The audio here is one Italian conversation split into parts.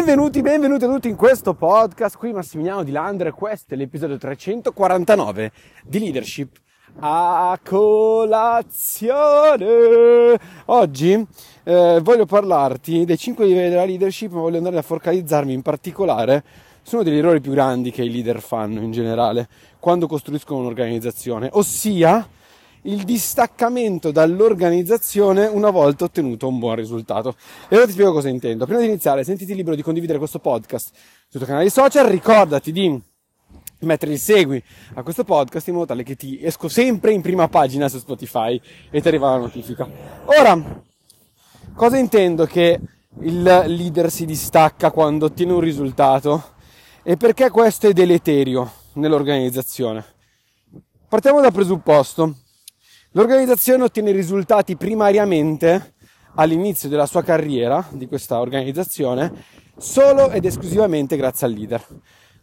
Benvenuti, benvenuti a tutti in questo podcast. Qui Massimiliano di Landre, questo è l'episodio 349 di Leadership a colazione. Oggi eh, voglio parlarti dei 5 livelli della leadership, ma voglio andare a focalizzarmi in particolare su uno degli errori più grandi che i leader fanno in generale quando costruiscono un'organizzazione, ossia il distaccamento dall'organizzazione una volta ottenuto un buon risultato. E ora ti spiego cosa intendo. Prima di iniziare, sentiti libero di condividere questo podcast sui tuoi canali social, ricordati di mettere il segui a questo podcast in modo tale che ti esco sempre in prima pagina su Spotify e ti arriva la notifica. Ora, cosa intendo che il leader si distacca quando ottiene un risultato e perché questo è deleterio nell'organizzazione? Partiamo dal presupposto L'organizzazione ottiene risultati primariamente all'inizio della sua carriera di questa organizzazione solo ed esclusivamente grazie al leader.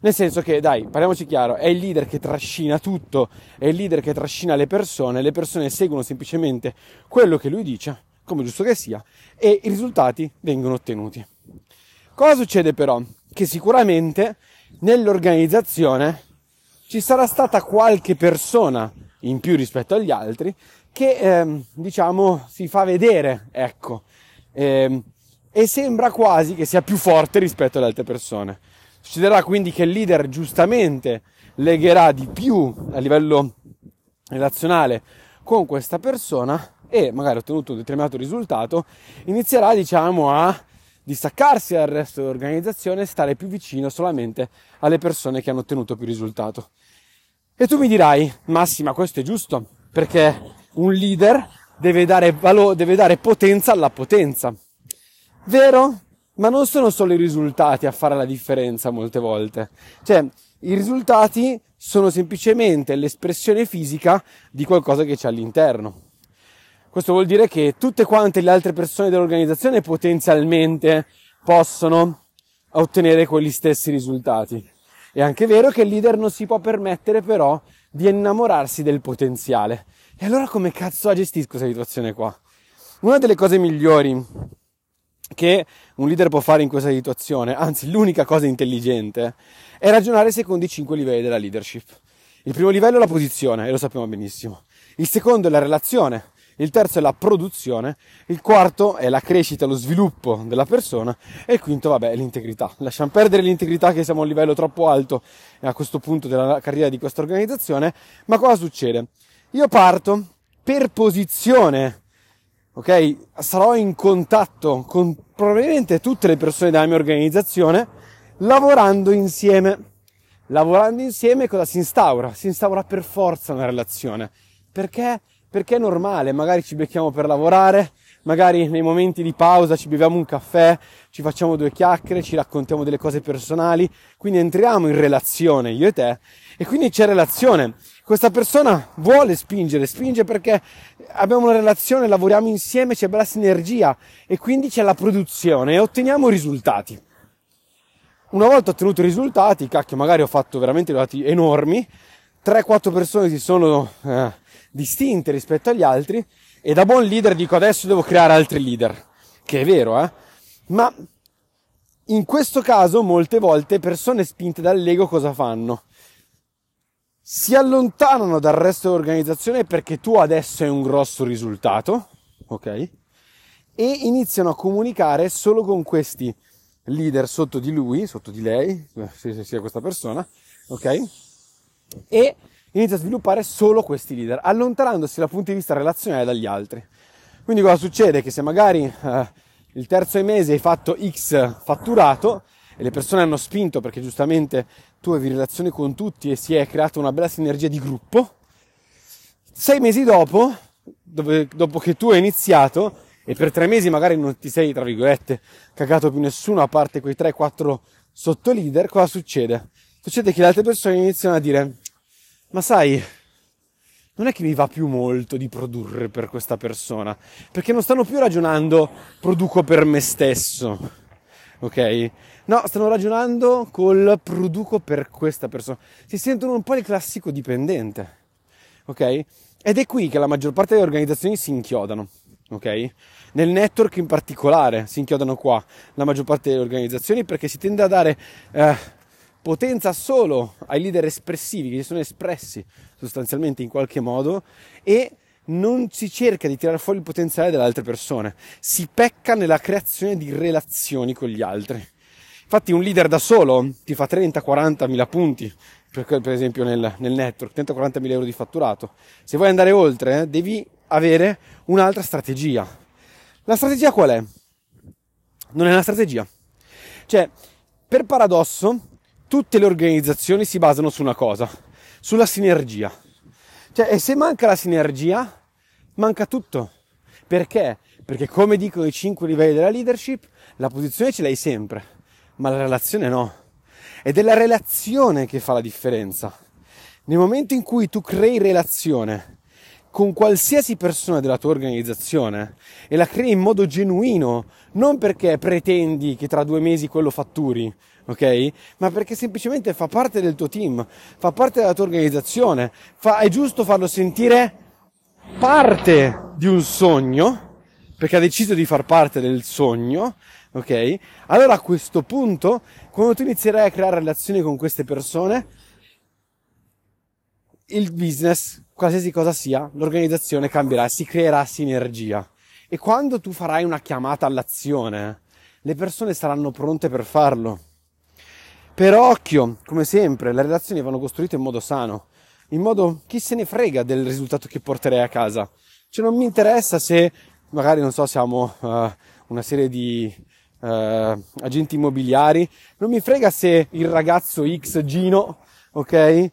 Nel senso che, dai, parliamoci chiaro, è il leader che trascina tutto, è il leader che trascina le persone, le persone seguono semplicemente quello che lui dice, come giusto che sia, e i risultati vengono ottenuti. Cosa succede però? Che sicuramente nell'organizzazione ci sarà stata qualche persona in più rispetto agli altri, che ehm, diciamo si fa vedere, ecco, ehm, e sembra quasi che sia più forte rispetto alle altre persone. Succederà quindi che il leader giustamente legherà di più a livello relazionale con questa persona e magari ottenuto un determinato risultato, inizierà diciamo a distaccarsi dal resto dell'organizzazione e stare più vicino solamente alle persone che hanno ottenuto più risultato. E tu mi dirai, Massima, questo è giusto, perché un leader deve dare, valo- deve dare potenza alla potenza. Vero? Ma non sono solo i risultati a fare la differenza molte volte. Cioè, i risultati sono semplicemente l'espressione fisica di qualcosa che c'è all'interno. Questo vuol dire che tutte quante le altre persone dell'organizzazione potenzialmente possono ottenere quegli stessi risultati. È anche vero che il leader non si può permettere però di innamorarsi del potenziale. E allora come cazzo gestisco questa situazione qua? Una delle cose migliori che un leader può fare in questa situazione, anzi l'unica cosa intelligente, è ragionare secondo i cinque livelli della leadership. Il primo livello è la posizione, e lo sappiamo benissimo. Il secondo è la relazione, il terzo è la produzione, il quarto è la crescita, lo sviluppo della persona e il quinto, vabbè, è l'integrità. Lasciamo perdere l'integrità che siamo a un livello troppo alto a questo punto della carriera di questa organizzazione, ma cosa succede? Io parto per posizione, ok? Sarò in contatto con probabilmente tutte le persone della mia organizzazione lavorando insieme. Lavorando insieme cosa si instaura? Si instaura per forza una relazione. Perché? Perché è normale, magari ci becchiamo per lavorare, magari nei momenti di pausa ci beviamo un caffè, ci facciamo due chiacchiere, ci raccontiamo delle cose personali, quindi entriamo in relazione io e te e quindi c'è relazione. Questa persona vuole spingere, spinge perché abbiamo una relazione, lavoriamo insieme, c'è bella sinergia e quindi c'è la produzione e otteniamo risultati. Una volta ottenuto i risultati, cacchio, magari ho fatto veramente risultati enormi, 3-4 persone si sono eh, distinte rispetto agli altri e da buon leader dico adesso devo creare altri leader, che è vero, eh? Ma in questo caso molte volte persone spinte dall'ego cosa fanno? Si allontanano dal resto dell'organizzazione perché tu adesso hai un grosso risultato, ok? E iniziano a comunicare solo con questi leader sotto di lui, sotto di lei, se sia questa persona, ok? E inizia a sviluppare solo questi leader, allontanandosi dal punto di vista relazionale dagli altri. Quindi cosa succede? Che se magari eh, il terzo mese hai fatto X fatturato e le persone hanno spinto perché giustamente tu avevi relazione con tutti e si è creata una bella sinergia di gruppo, sei mesi dopo, dove, dopo che tu hai iniziato, e per tre mesi magari non ti sei, tra virgolette, cagato più nessuno a parte quei 3-4 sotto leader, cosa succede? Succede che le altre persone iniziano a dire ma sai, non è che mi va più molto di produrre per questa persona, perché non stanno più ragionando produco per me stesso, ok? No, stanno ragionando col produco per questa persona. Si sentono un po' il classico dipendente, ok? Ed è qui che la maggior parte delle organizzazioni si inchiodano. ok? Nel network in particolare si inchiodano qua la maggior parte delle organizzazioni perché si tende a dare eh, potenza solo ai leader espressivi che si sono espressi sostanzialmente in qualche modo e non si cerca di tirare fuori il potenziale delle altre persone, si pecca nella creazione di relazioni con gli altri. Infatti un leader da solo ti fa 30-40 mila punti, per, esempio nel, nel network, 30-40 mila euro di fatturato. Se vuoi andare oltre, eh, devi avere un'altra strategia. La strategia qual è? Non è una strategia. Cioè, per paradosso, tutte le organizzazioni si basano su una cosa, sulla sinergia. Cioè, e se manca la sinergia, manca tutto. Perché? Perché come dicono i cinque livelli della leadership, la posizione ce l'hai sempre, ma la relazione no. Ed è la relazione che fa la differenza. Nel momento in cui tu crei relazione con qualsiasi persona della tua organizzazione e la crei in modo genuino, non perché pretendi che tra due mesi quello fatturi, ok? Ma perché semplicemente fa parte del tuo team, fa parte della tua organizzazione, fa, è giusto farlo sentire parte di un sogno, perché ha deciso di far parte del sogno, ok? Allora a questo punto, quando tu inizierai a creare relazioni con queste persone, il business qualsiasi cosa sia, l'organizzazione cambierà, si creerà sinergia. E quando tu farai una chiamata all'azione, le persone saranno pronte per farlo. Per occhio, come sempre, le relazioni vanno costruite in modo sano, in modo chi se ne frega del risultato che porterei a casa. Cioè non mi interessa se magari non so, siamo uh, una serie di uh, agenti immobiliari, non mi frega se il ragazzo X Gino, ok?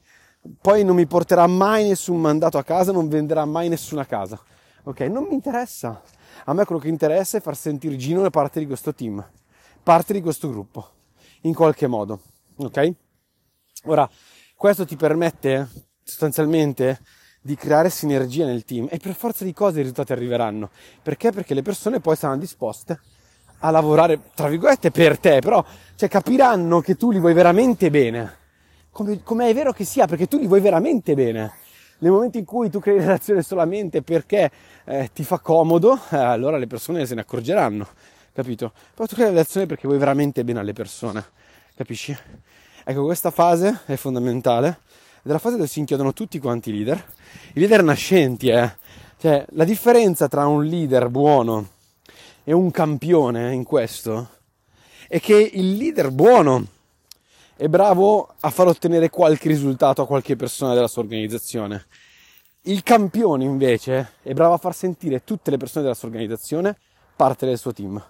Poi non mi porterà mai nessun mandato a casa, non venderà mai nessuna casa. Ok, non mi interessa. A me quello che interessa è far sentire Gino parte di questo team, parte di questo gruppo, in qualche modo. Ok? Ora, questo ti permette sostanzialmente di creare sinergia nel team e per forza di cose i risultati arriveranno. Perché? Perché le persone poi saranno disposte a lavorare, tra virgolette, per te, però cioè, capiranno che tu li vuoi veramente bene come, come è vero che sia, perché tu li vuoi veramente bene. Nel momento in cui tu crei relazione solamente perché eh, ti fa comodo, eh, allora le persone se ne accorgeranno, capito? Però tu crei relazione perché vuoi veramente bene alle persone, capisci? Ecco, questa fase è fondamentale è la fase dove si inchiodono tutti quanti i leader. I leader nascenti, eh. Cioè, la differenza tra un leader buono e un campione in questo è che il leader buono è bravo a far ottenere qualche risultato a qualche persona della sua organizzazione. Il campione invece è bravo a far sentire tutte le persone della sua organizzazione parte del suo team.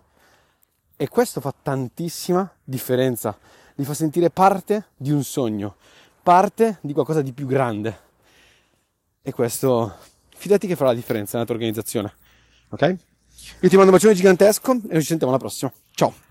E questo fa tantissima differenza. Li fa sentire parte di un sogno, parte di qualcosa di più grande. E questo, fidati che farà la differenza nella tua organizzazione. Ok? Io ti mando un bacione gigantesco e ci sentiamo alla prossima. Ciao!